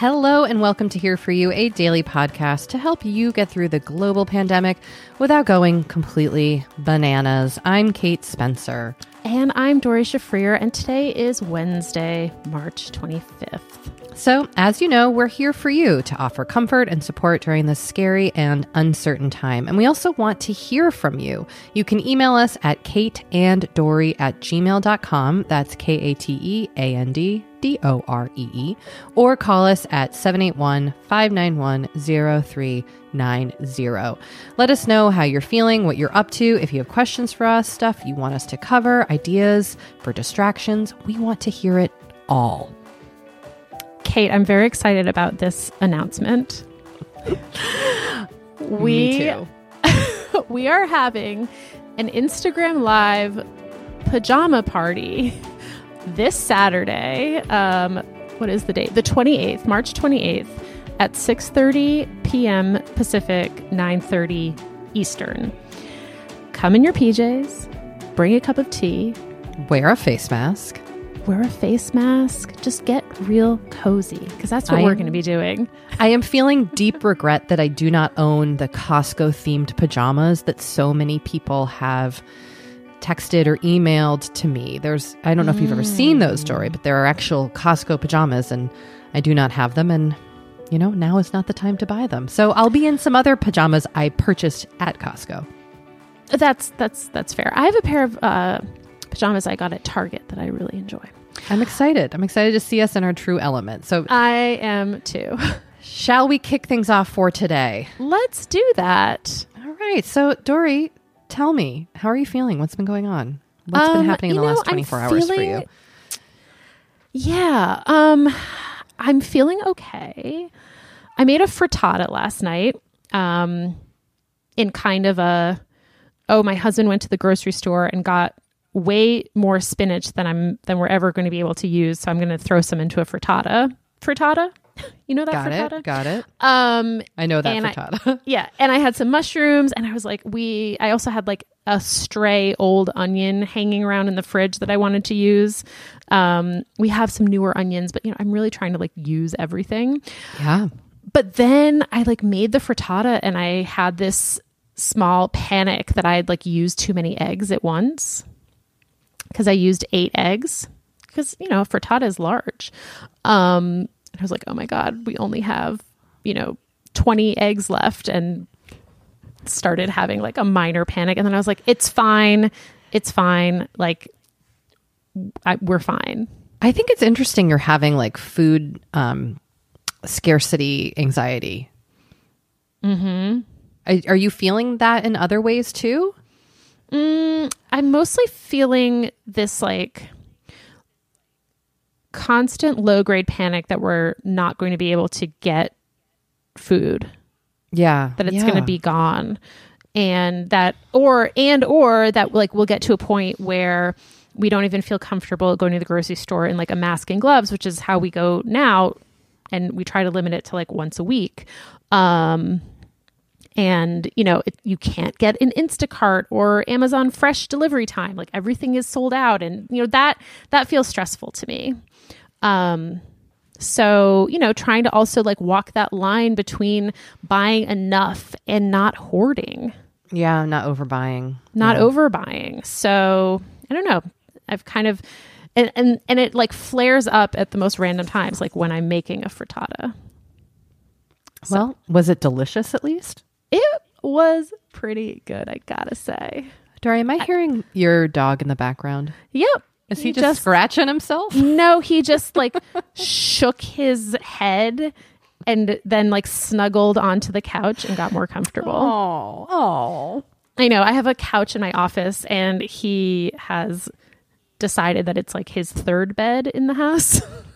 Hello, and welcome to Here For You, a daily podcast to help you get through the global pandemic without going completely bananas. I'm Kate Spencer. And I'm Doree Shafrir, and today is Wednesday, March 25th. So, as you know, we're here for you to offer comfort and support during this scary and uncertain time. And we also want to hear from you. You can email us at kateanddoree at gmail.com. That's K A T E A N D D O R E E. Or call us at 781 591 0390. Let us know how you're feeling, what you're up to. If you have questions for us, stuff you want us to cover, ideas for distractions, we want to hear it all. Kate, I'm very excited about this announcement. we too. we are having an Instagram live pajama party this Saturday. Um, what is the date? The 28th, March 28th at 6:30 p.m. Pacific, 9:30 Eastern. Come in your PJs, bring a cup of tea, wear a face mask wear a face mask, just get real cozy because that's what I we're going to be doing. I am feeling deep regret that I do not own the Costco themed pajamas that so many people have texted or emailed to me. There's I don't know if you've ever seen those story, but there are actual Costco pajamas and I do not have them and you know, now is not the time to buy them. So I'll be in some other pajamas I purchased at Costco. That's that's that's fair. I have a pair of uh pajamas I got at Target that I really enjoy. I'm excited. I'm excited to see us in our true element. So I am too. Shall we kick things off for today? Let's do that. All right. So Doree, tell me, how are you feeling? What's been going on? What's um, been happening in the know, last 24 I'm hours feeling, for you? Yeah. Um I'm feeling okay. I made a frittata last night. Um in kind of a oh, my husband went to the grocery store and got way more spinach than I'm than we're ever going to be able to use. So I'm going to throw some into a frittata. Frittata, you know that got frittata? it, got it. Um, I know that frittata. I, yeah, and I had some mushrooms, and I was like, we. I also had like a stray old onion hanging around in the fridge that I wanted to use. Um, we have some newer onions, but you know, I'm really trying to like use everything. Yeah. But then I like made the frittata, and I had this small panic that I had like used too many eggs at once because I used eight eggs because, you know, frittata is large. Um, I was like, oh my God, we only have, you know, 20 eggs left and started having like a minor panic. And then I was like, it's fine. It's fine. Like, I, we're fine. I think it's interesting you're having like food um, scarcity anxiety. Mm-hmm. Are, are you feeling that in other ways too? Mm, I'm mostly feeling this like constant low grade panic that we're not going to be able to get food. Yeah. That it's yeah. going to be gone. And that, or, and, or that like we'll get to a point where we don't even feel comfortable going to the grocery store in like a mask and gloves, which is how we go now. And we try to limit it to like once a week. Um, and you know it, you can't get an instacart or amazon fresh delivery time. Like everything is sold out. And you know that that feels stressful to me. Um so you know trying to also like walk that line between buying enough and not hoarding. Yeah not overbuying. Not yeah. overbuying. So i don't know. I've kind of and, and and it like flares up at the most random times like when i'm making a frittata. So. well was it delicious at least it was pretty good, I gotta say. Doree, am I hearing your dog in the background? Yep. Is he, he just, just scratching himself? No, he just like shook his head and then like snuggled onto the couch and got more comfortable. Oh, oh. I know. I have a couch in my office and he has decided that it's like his third bed in the house.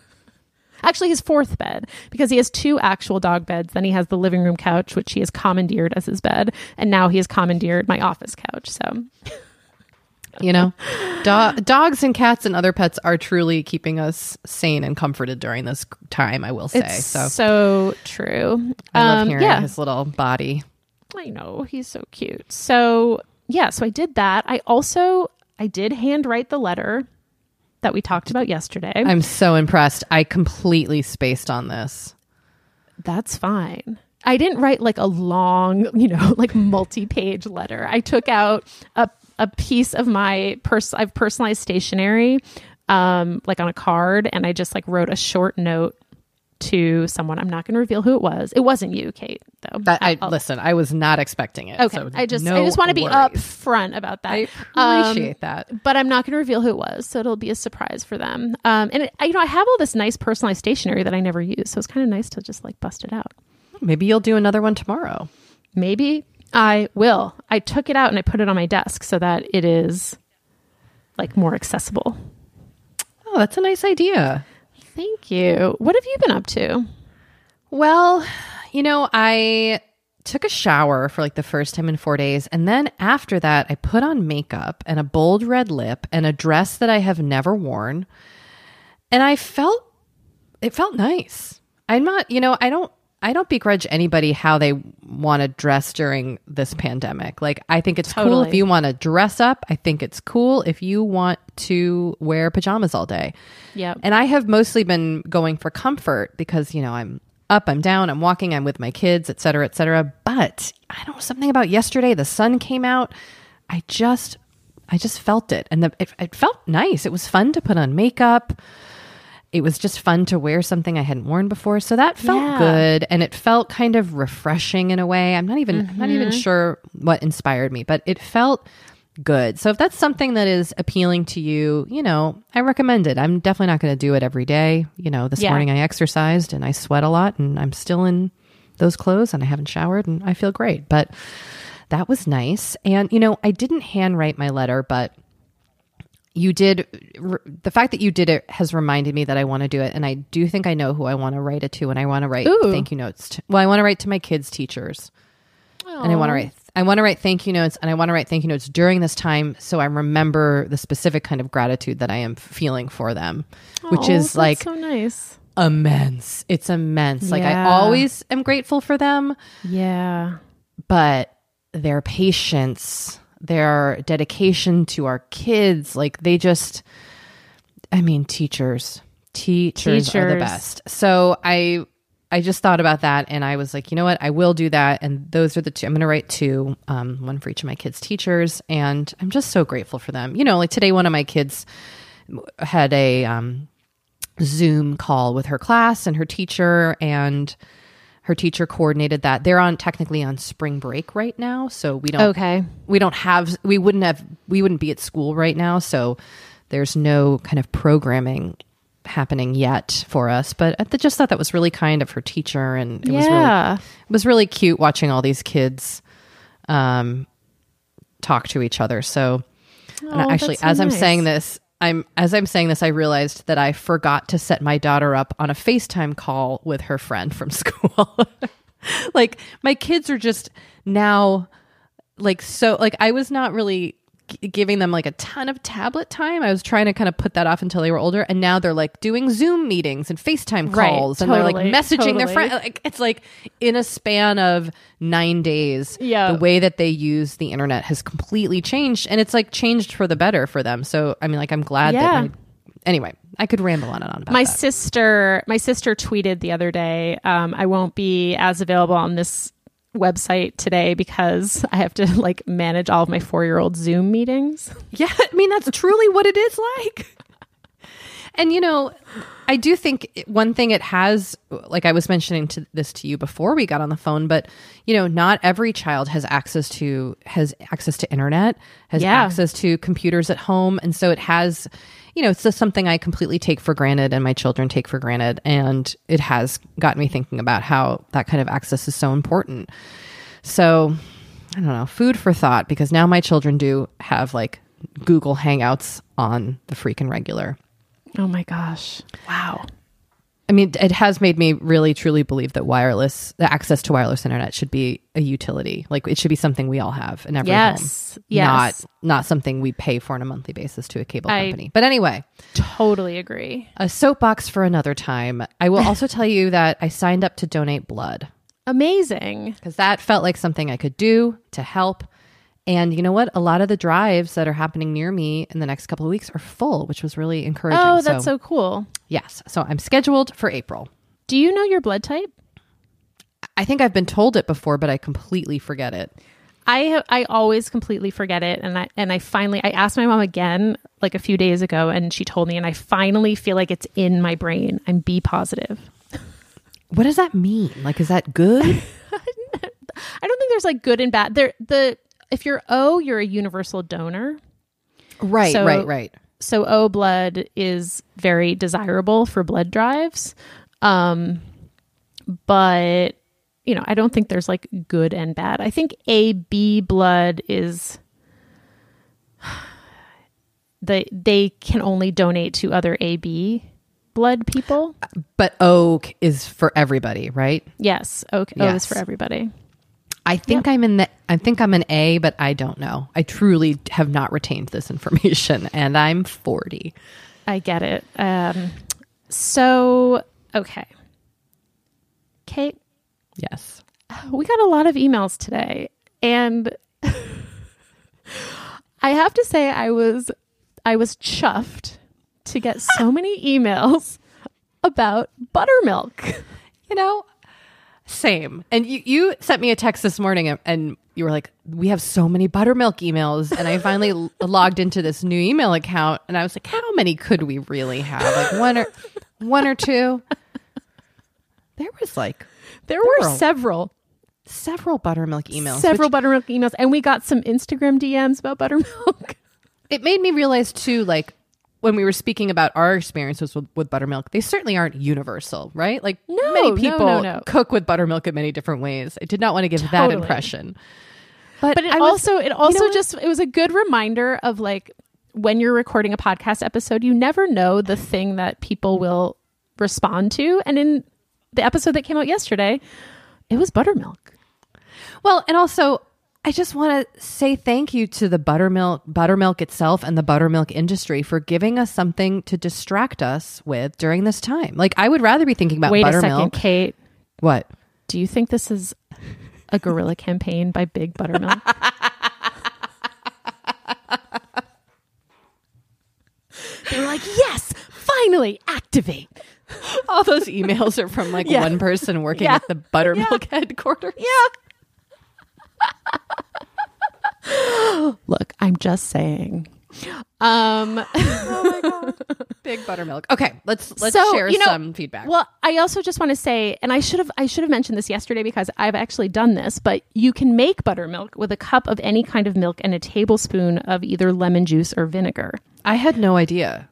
Actually, his fourth bed because he has two actual dog beds. Then he has the living room couch, which he has commandeered as his bed, and now he has commandeered my office couch. So. You know, do- dogs and cats and other pets are truly keeping us sane and comforted during this time. I will say it's so. So true. I love um, hearing yeah. his little body. I know he's so cute. So yeah, so I did that. I also I did handwrite the letter that we talked about yesterday. I'm so impressed. I completely spaced on this. That's fine. I didn't write like a long, you know, like multi-page letter. I took out a a piece of my pers- I've personalized stationery um like on a card and I just like wrote a short note to someone. I'm not going to reveal who it was. It wasn't you, Kate, though. That I I'll- listen. I was not expecting it. okay. so I just no I just want to be upfront about that. I Um, appreciate that. but I'm not going to reveal who it was, so it'll be a surprise for them. Um, and it, I, you know, I have all this nice personalized stationery that I never use, so it's kind of nice to just like bust it out. Maybe you'll do another one tomorrow. Maybe I will. I took it out and I put it on my desk so that it is like more accessible. Oh, that's a nice idea. Thank you. What have you been up to? Well, you know, I took a shower for like the first time in four days. And then after that, I put on makeup and a bold red lip and a dress that I have never worn. And I felt, it felt nice. I'm not, you know, I don't, I don't begrudge anybody how they want to dress during this pandemic. Like, I think it's cool if you want to dress up. I think it's cool if you want to wear pajamas all day. Yeah. And I have mostly been going for comfort because, you know, I'm up, I'm down, I'm walking, I'm with my kids, et cetera, et cetera. But I don't know, something about yesterday, the sun came out. I just, I just felt it. And the, it, it felt nice. It was fun to put on makeup. It was just fun to wear something I hadn't worn before. So that felt Yeah. good. And it felt kind of refreshing in a way. I'm not even, I'm not even mm-hmm. sure what inspired me, but it felt good. So if that's something that is appealing to you, you know, I recommend it. I'm definitely not going to do it every day. You know, this Yeah. morning I exercised and I sweat a lot and I'm still in those clothes and I haven't showered and I feel great. But that was nice. And, you know, I didn't handwrite my letter, but you did the fact that you did it has reminded me that I want to do it and I do think I know who I want to write it to and I want to write Ooh. thank you notes to, well I want to write to my kids teachers and I want to write I want to write thank you notes and I want to write thank you notes during this time so I remember the specific kind of gratitude that I am feeling for them which Oh, is like so nice. immense it's immense like I always am grateful for them Yeah. but their patience, their dedication to our kids, like they just, I mean, teachers, teachers, are the best. So I, I just thought about that and I was like, you know what? I will do that. And those are the two, I'm going to write two, um, one for each of my kids' teachers. And I'm just so grateful for them. You know, like today, one of my kids had a, um, Zoom call with her class and her teacher, and her teacher coordinated that. They're on technically on spring break right now, so we don't Okay. we don't have we wouldn't have we wouldn't be at school right now, so there's no kind of programming happening yet for us. But I just thought that was really kind of her teacher, and it was really Yeah. it was really cute watching all these kids um, talk to each other. So, and Oh, actually, as I'm saying this, I'm as I'm saying this, I realized that I forgot to set my daughter up on a FaceTime call with her friend from school. like my kids are just now like so like I was not really g- giving them like a ton of tablet time. I was trying to kind of put that off until they were older and now they're like doing Zoom meetings and FaceTime Right, calls and they're like totally, messaging their friends like it's like in a span of 9 days Yeah. the way that they use the internet has completely changed and it's like changed for the better for them. So I mean like I'm glad Yeah. that my, anyway, I could ramble on and on about my that. sister my sister tweeted the other day um, i won't be as available on this website today because i have to like manage all of my four-year-old zoom meetings Yeah, I mean that's truly what it is like. And you know, I do think one thing it has like I was mentioning to this to you before we got on the phone, but you know, not every child has access to has access to internet, has Yeah. access to computers at home, and so it has you know, it's just something I completely take for granted and my children take for granted and it has gotten me thinking about how that kind of access is so important. So, I don't know, food for thought because now my children do have like Google Hangouts on the freaking regular. oh my gosh wow I mean, it has made me really truly believe that wireless, the access to wireless internet should be a utility. Like it should be something we all have in every Yes. home. Yes. Not not something we pay for on a monthly basis to a cable I- company. But anyway, totally agree a soapbox for another time. I will also tell you that I signed up to donate blood amazing because that felt like something I could do to help. And you know what? A lot of the drives that are happening near me in the next couple of weeks are full, which was really encouraging. oh that's so cool yes. So I'm scheduled for April. do you know your blood type I think I've been told it before, but I completely forget it. I have, I always completely forget it, and I and I finally I asked my mom again like a few days ago, and she told me, and I finally feel like it's in my brain. I'm B positive. What does that mean? Like, is that good? I don't think there's like good and bad. There the if you're O, you're a universal donor. right, So- right, right. So O blood is very desirable for blood drives. Um but you know, I don't think there's like good and bad. I think AB blood is they they can only donate to other AB blood people. But O is for everybody, right? Yes, okay. O is for everybody. I think I'm in the. I think I'm an A, but I don't know. I truly have not retained this information, and I'm 40. I get it. Um, so, okay. Kate, Yes. we got a lot of emails today. And I have to say I was I was chuffed to get so many emails about buttermilk. You know, same. And you, you sent me a text this morning, and, and you were like, "We have so many buttermilk emails," and I finally logged into this new email account, and I was like, "How many could we really have? Like one or one or two? There was like There were Girl. several several buttermilk emails. several which- buttermilk emails and we got some Instagram DMs about buttermilk. it made me realize too, like when we were speaking about our experiences with, with buttermilk, they certainly aren't universal, right? Like No, many people no, no. cook with buttermilk in many different ways. I did not want to give that impression. But, But it I was- also it also know what? just it was a good reminder of like when you're recording a podcast episode, you never know the thing that people will respond to. And in the episode that came out yesterday, it was buttermilk. well, and also I just want to say thank you to the buttermilk buttermilk itself and the buttermilk industry for giving us something to distract us with during this time. Like I would rather be thinking about Wait a second. Kate. What? Do you think this is a guerrilla campaign by Big Buttermilk? they were like, yes, finally, activate. All those emails are from like Yeah. one person working Yeah. at the buttermilk headquarters. Yeah. Look, I'm just saying. Um, Big buttermilk. Okay, let's let's So, share you know, some feedback. Well, I also just want to say, and I should have I should have mentioned this yesterday because I've actually done this, but you can make buttermilk with a cup of any kind of milk and a tablespoon of either lemon juice or vinegar. I had no idea.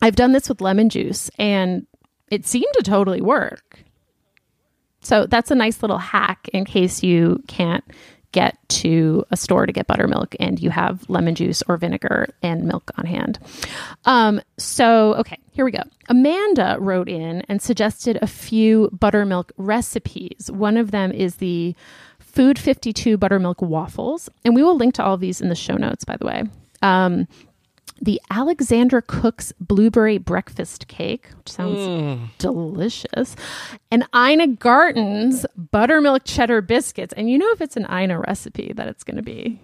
I've done this with lemon juice and it seemed to totally work. So that's a nice little hack in case you can't get to a store to get buttermilk and you have lemon juice or vinegar and milk on hand. Um, so, okay, here we go. Amanda wrote in and suggested a few buttermilk recipes. One of them is the Food 52 buttermilk waffles. And we will link to all of these in the show notes, by the way. Um, the Alexandra Cooks blueberry breakfast cake, which sounds mm. delicious, and Ina Garten's buttermilk cheddar biscuits. And you know, if it's an Ina recipe, that it's going to be.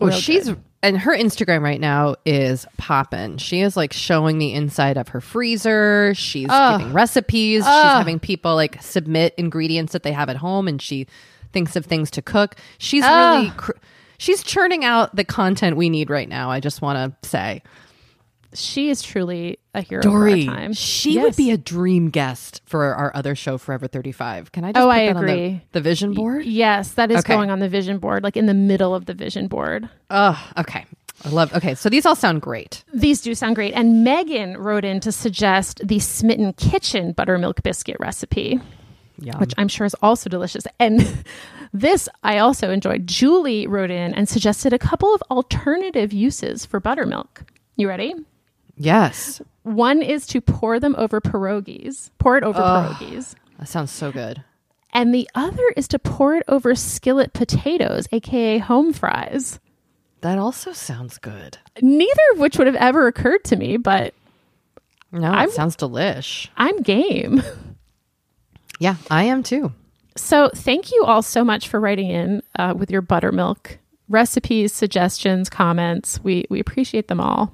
Well, she's good. and her Instagram right now is popping. She is like showing the inside of her freezer. She's giving recipes. She's having people like submit ingredients that they have at home, and she thinks of things to cook. She's really cr- she's churning out the content we need right now. I just want to say, she is truly a hero Doree, for our time. she Yes. would be a dream guest for our other show, Forever Thirty Five. Can I just Oh, put I that on the, agree. the vision board? Yes, that is Okay. going on the vision board, like in the middle of the vision board. Oh, okay. I love. Okay, so these all sound great. These do sound great. And Megan wrote in to suggest the Smitten Kitchen buttermilk biscuit recipe. Yeah. which I'm sure is also delicious. And this I also enjoyed. Julie wrote in and suggested a couple of alternative uses for buttermilk. You ready? Yes, One is to pour them over pierogies, pour it over pierogies. that sounds so good. And the other is to pour it over skillet potatoes, aka home fries. That also sounds good. Neither of which would have ever occurred to me, but No, I'm- it sounds delish. I'm game. Yeah, I am too. So, thank you all so much for writing in uh, with your buttermilk recipes, suggestions, comments. We we appreciate them all.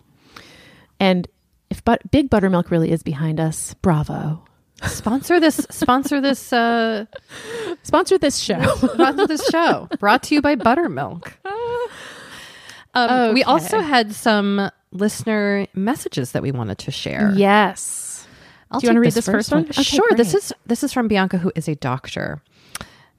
And if but- Big Buttermilk really is behind us, bravo. sponsor this sponsor this uh Sponsor this show. sponsor this show brought to you by buttermilk um, we also had some listener messages that we wanted to share yes. I'll Do you wanna read this first one? Okay, sure this is this is from bianca who is a doctor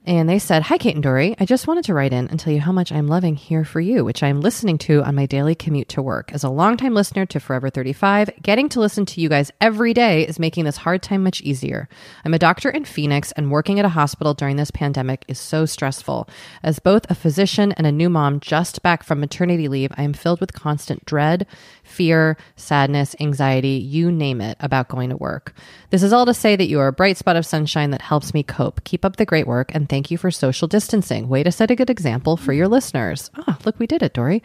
and they said, Hi, Kate and Doree. I just wanted to write in and tell you how much I'm loving Here for You, which I'm listening to on my daily commute to work. As a longtime listener to Forever 35, getting to listen to you guys every day is making this hard time much easier. I'm a doctor in Phoenix, and working at a hospital during this pandemic is so stressful. As both a physician and a new mom just back from maternity leave, I am filled with constant dread, fear, sadness, anxiety, you name it, about going to work. This is all to say that you are a bright spot of sunshine that helps me cope. Keep up the great work and thank you for social distancing. Way to set a good example for your listeners. Ah, look, we did it, Doree.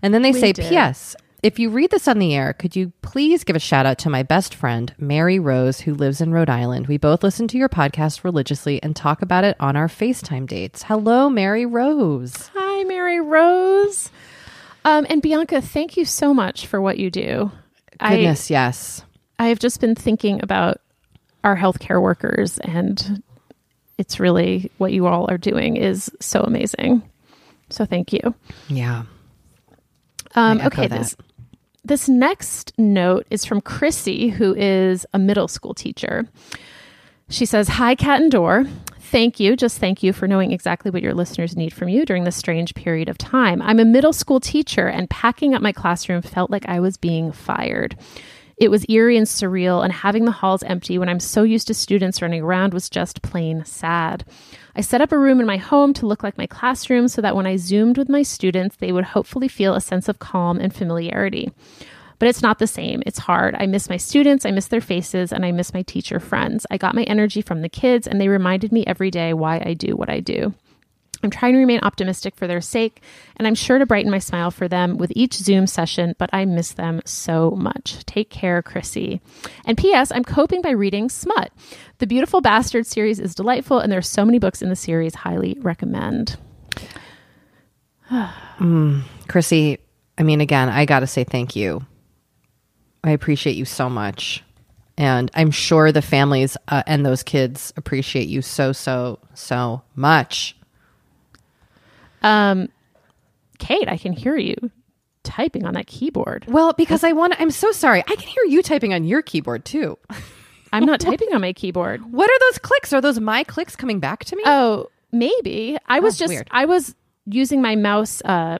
And then they say, did. P.S. If you read this on the air, could you please give a shout out to my best friend, Mary Rose, who lives in Rhode Island? We both listen to your podcast religiously and talk about it on our FaceTime dates. Hello, Mary Rose. Hi, Mary Rose. Um, and Bianca, thank you so much for what you do. Goodness, yes. I, I have just been thinking about our healthcare workers, and it's really what you all are doing is so amazing. So thank you. Yeah. Um, okay, that. this this next note is from Chrissy, who is a middle school teacher. She says, "Hi, Cat and Door. Thank you, just thank you for knowing exactly what your listeners need from you during this strange period of time. I'm a middle school teacher, and packing up my classroom felt like I was being fired." It was eerie and surreal, and having the halls empty when I'm so used to students running around was just plain sad. I set up a room in my home to look like my classroom so that when I Zoomed with my students, they would hopefully feel a sense of calm and familiarity. But it's not the same. It's hard. I miss my students, I miss their faces, and I miss my teacher friends. I got my energy from the kids, and they reminded me every day why I do what I do. I'm trying to remain optimistic for their sake, and I'm sure to brighten my smile for them with each Zoom session, but I miss them so much. Take care, Chrissy. And P.S., I'm coping by reading Smut. The Beautiful Bastard series is delightful, and there are so many books in the series. Highly recommend. Chrissy, I mean, again, I got to say thank you. I appreciate you so much. And I'm sure the families uh, and those kids appreciate you so, so, so much. Um, Kate, I can hear you typing on that keyboard. Well, because I want to, I'm so sorry. I can hear you typing on your keyboard too. I'm not typing on my keyboard. What are those clicks? Are those my clicks coming back to me? Oh, maybe. I was Oh, just weird. I was using my mouse uh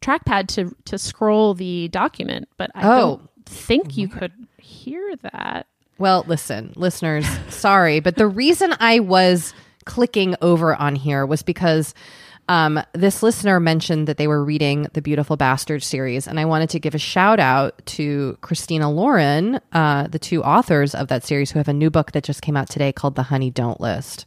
trackpad to to scroll the document, but I Oh. don't think you could hear that. Well, listen, listeners, sorry, but the reason I was clicking over on here was because um, this listener mentioned that they were reading the Beautiful Bastard series, and I wanted to give a shout out to Christina Lauren, uh, the two authors of that series, who have a new book that just came out today called The Honey Don't List.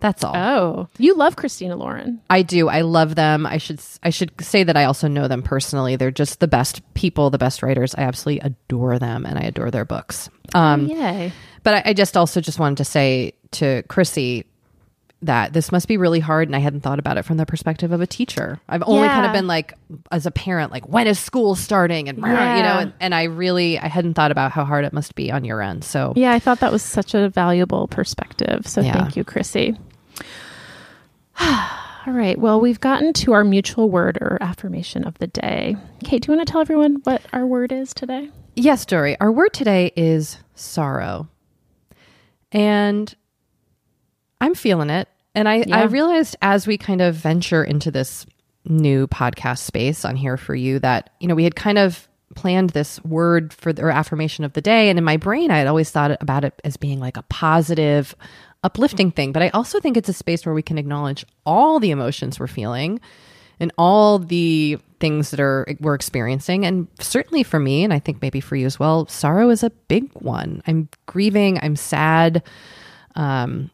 That's all. Oh, you love Christina Lauren. I do. I love them. I should I should say that I also know them personally. They're just the best people, the best writers. I absolutely adore them, and I adore their books. Um, Yay. but I, I just also just wanted to say to Chrissy that this must be really hard, and I hadn't thought about it from the perspective of a teacher. I've only kind of been like, as a parent, like when is school starting, and you know, and, and I really I hadn't thought about how hard it must be on your end. So Yeah, I thought that was such a valuable perspective. So Yeah. thank you, Chrissy. All right. Well, we've gotten to our mutual word or affirmation of the day. Kate, do you want to tell everyone what our word is today? Yes, Doree. Our word today is sorrow. And I'm feeling it. And I, I realized as we kind of venture into this new podcast space on here for you that, you know, we had kind of planned this word for the, or affirmation of the day. And in my brain, I had always thought about it as being like a positive, uplifting thing. But I also think it's a space where we can acknowledge all the emotions we're feeling and all the things that are we're experiencing. And certainly for me and i think maybe for you as well sorrow is a big one. I'm grieving. I'm sad. Um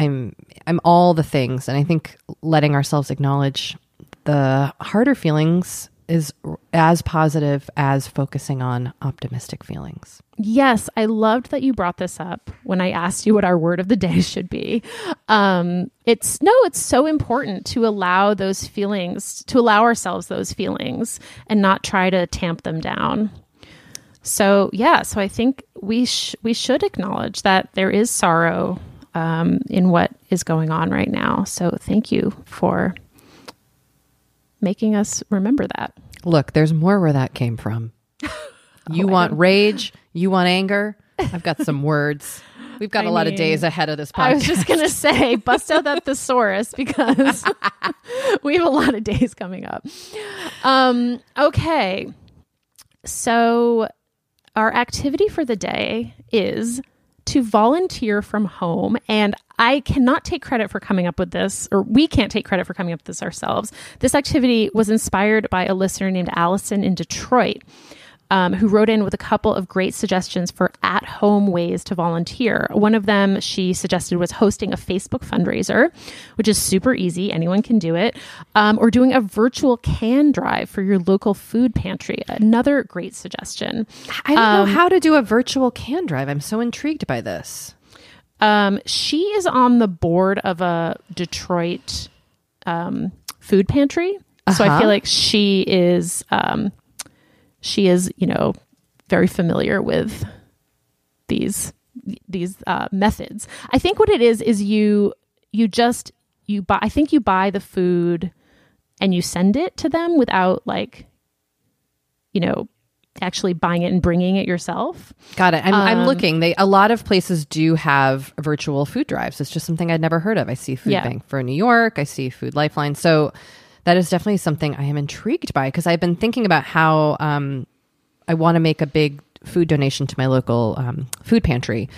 i'm i'm all the things and i think letting ourselves acknowledge the harder feelings is as positive as focusing on optimistic feelings Yes, I loved that you brought this up when I asked you what our word of the day should be. Um, it's no, it's so important to allow those feelings, to allow ourselves those feelings and not try to tamp them down. so yeah, so I think we sh- we should acknowledge that there is sorrow um, in what is going on right now. So thank you for making us remember that. Look, there's more where that came from. You want rage, you want anger. I've got some words. We've got I a lot of days ahead of this podcast. I was just gonna say, bust out that thesaurus because we have a lot of days coming up. Um, okay, so our activity for the day is to volunteer from home, and I cannot take credit for coming up with this, or we can't take credit for coming up with this ourselves. This activity was inspired by a listener named Allison in Detroit um, who wrote in with a couple of great suggestions for at home ways to volunteer. One of them she suggested was hosting a Facebook fundraiser, which is super easy. Anyone can do it. Um, or doing a virtual can drive for your local food pantry. Another great suggestion. I don't know how to do a virtual can drive. I'm so intrigued by this. Um, she is on the board of a Detroit um, food pantry. So I Uh-huh. feel like she is um, she is, you know, very familiar with these these uh, methods. I think what it is is you you just you buy. I think you buy the food and you send it to them without like, you know, actually buying it and bringing it yourself. Got it. I'm, I'm Um, looking. They a lot of places do have virtual food drives. It's just something I'd never heard of. I see Food Yeah. Bank for New York. I see Food Lifeline. So that is definitely something I am intrigued by because I've been thinking about how um, I want to make a big food donation to my local um, food pantry,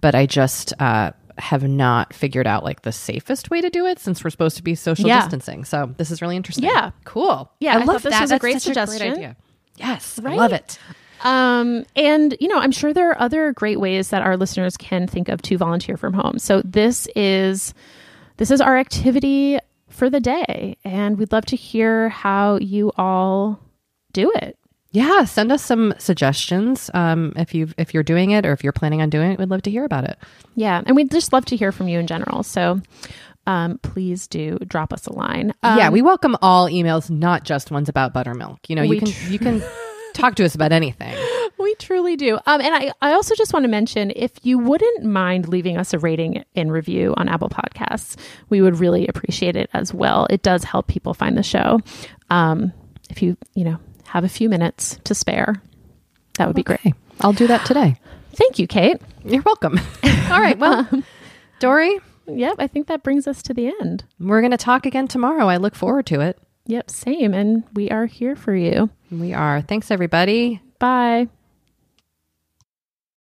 but I just uh, have not figured out like the safest way to do it since we're supposed to be social Yeah. distancing. So this is really interesting. Yeah. cool. Yeah, I thought love this that. was a great suggestion. idea. Yes, I love it. Um, and you know, I'm sure there are other great ways that our listeners can think of to volunteer from home. So this is this is our activity for the day, and we'd love to hear how you all do it. Yeah, send us some suggestions um, if you if you're doing it or if you're planning on doing it. We'd love to hear about it. Yeah, and we'd just love to hear from you in general. So um, please do drop us a line. Um, yeah, we welcome all emails, not just ones about buttermilk. You know, you can tr- you can talk to us about anything. We truly do. Um, and I, I also just want to mention if you wouldn't mind leaving us a rating and review on Apple Podcasts, we would really appreciate it as well. It does help people find the show. Um, if you, you know, have a few minutes to spare, that would be great. I'll do that today. Thank you, Kate. You're welcome. all right, well, Doree, Yep, I think that brings us to the end. we're going to talk again tomorrow. I look forward to it. Yep, same. And we are here for you. We are. Thanks, everybody. Bye.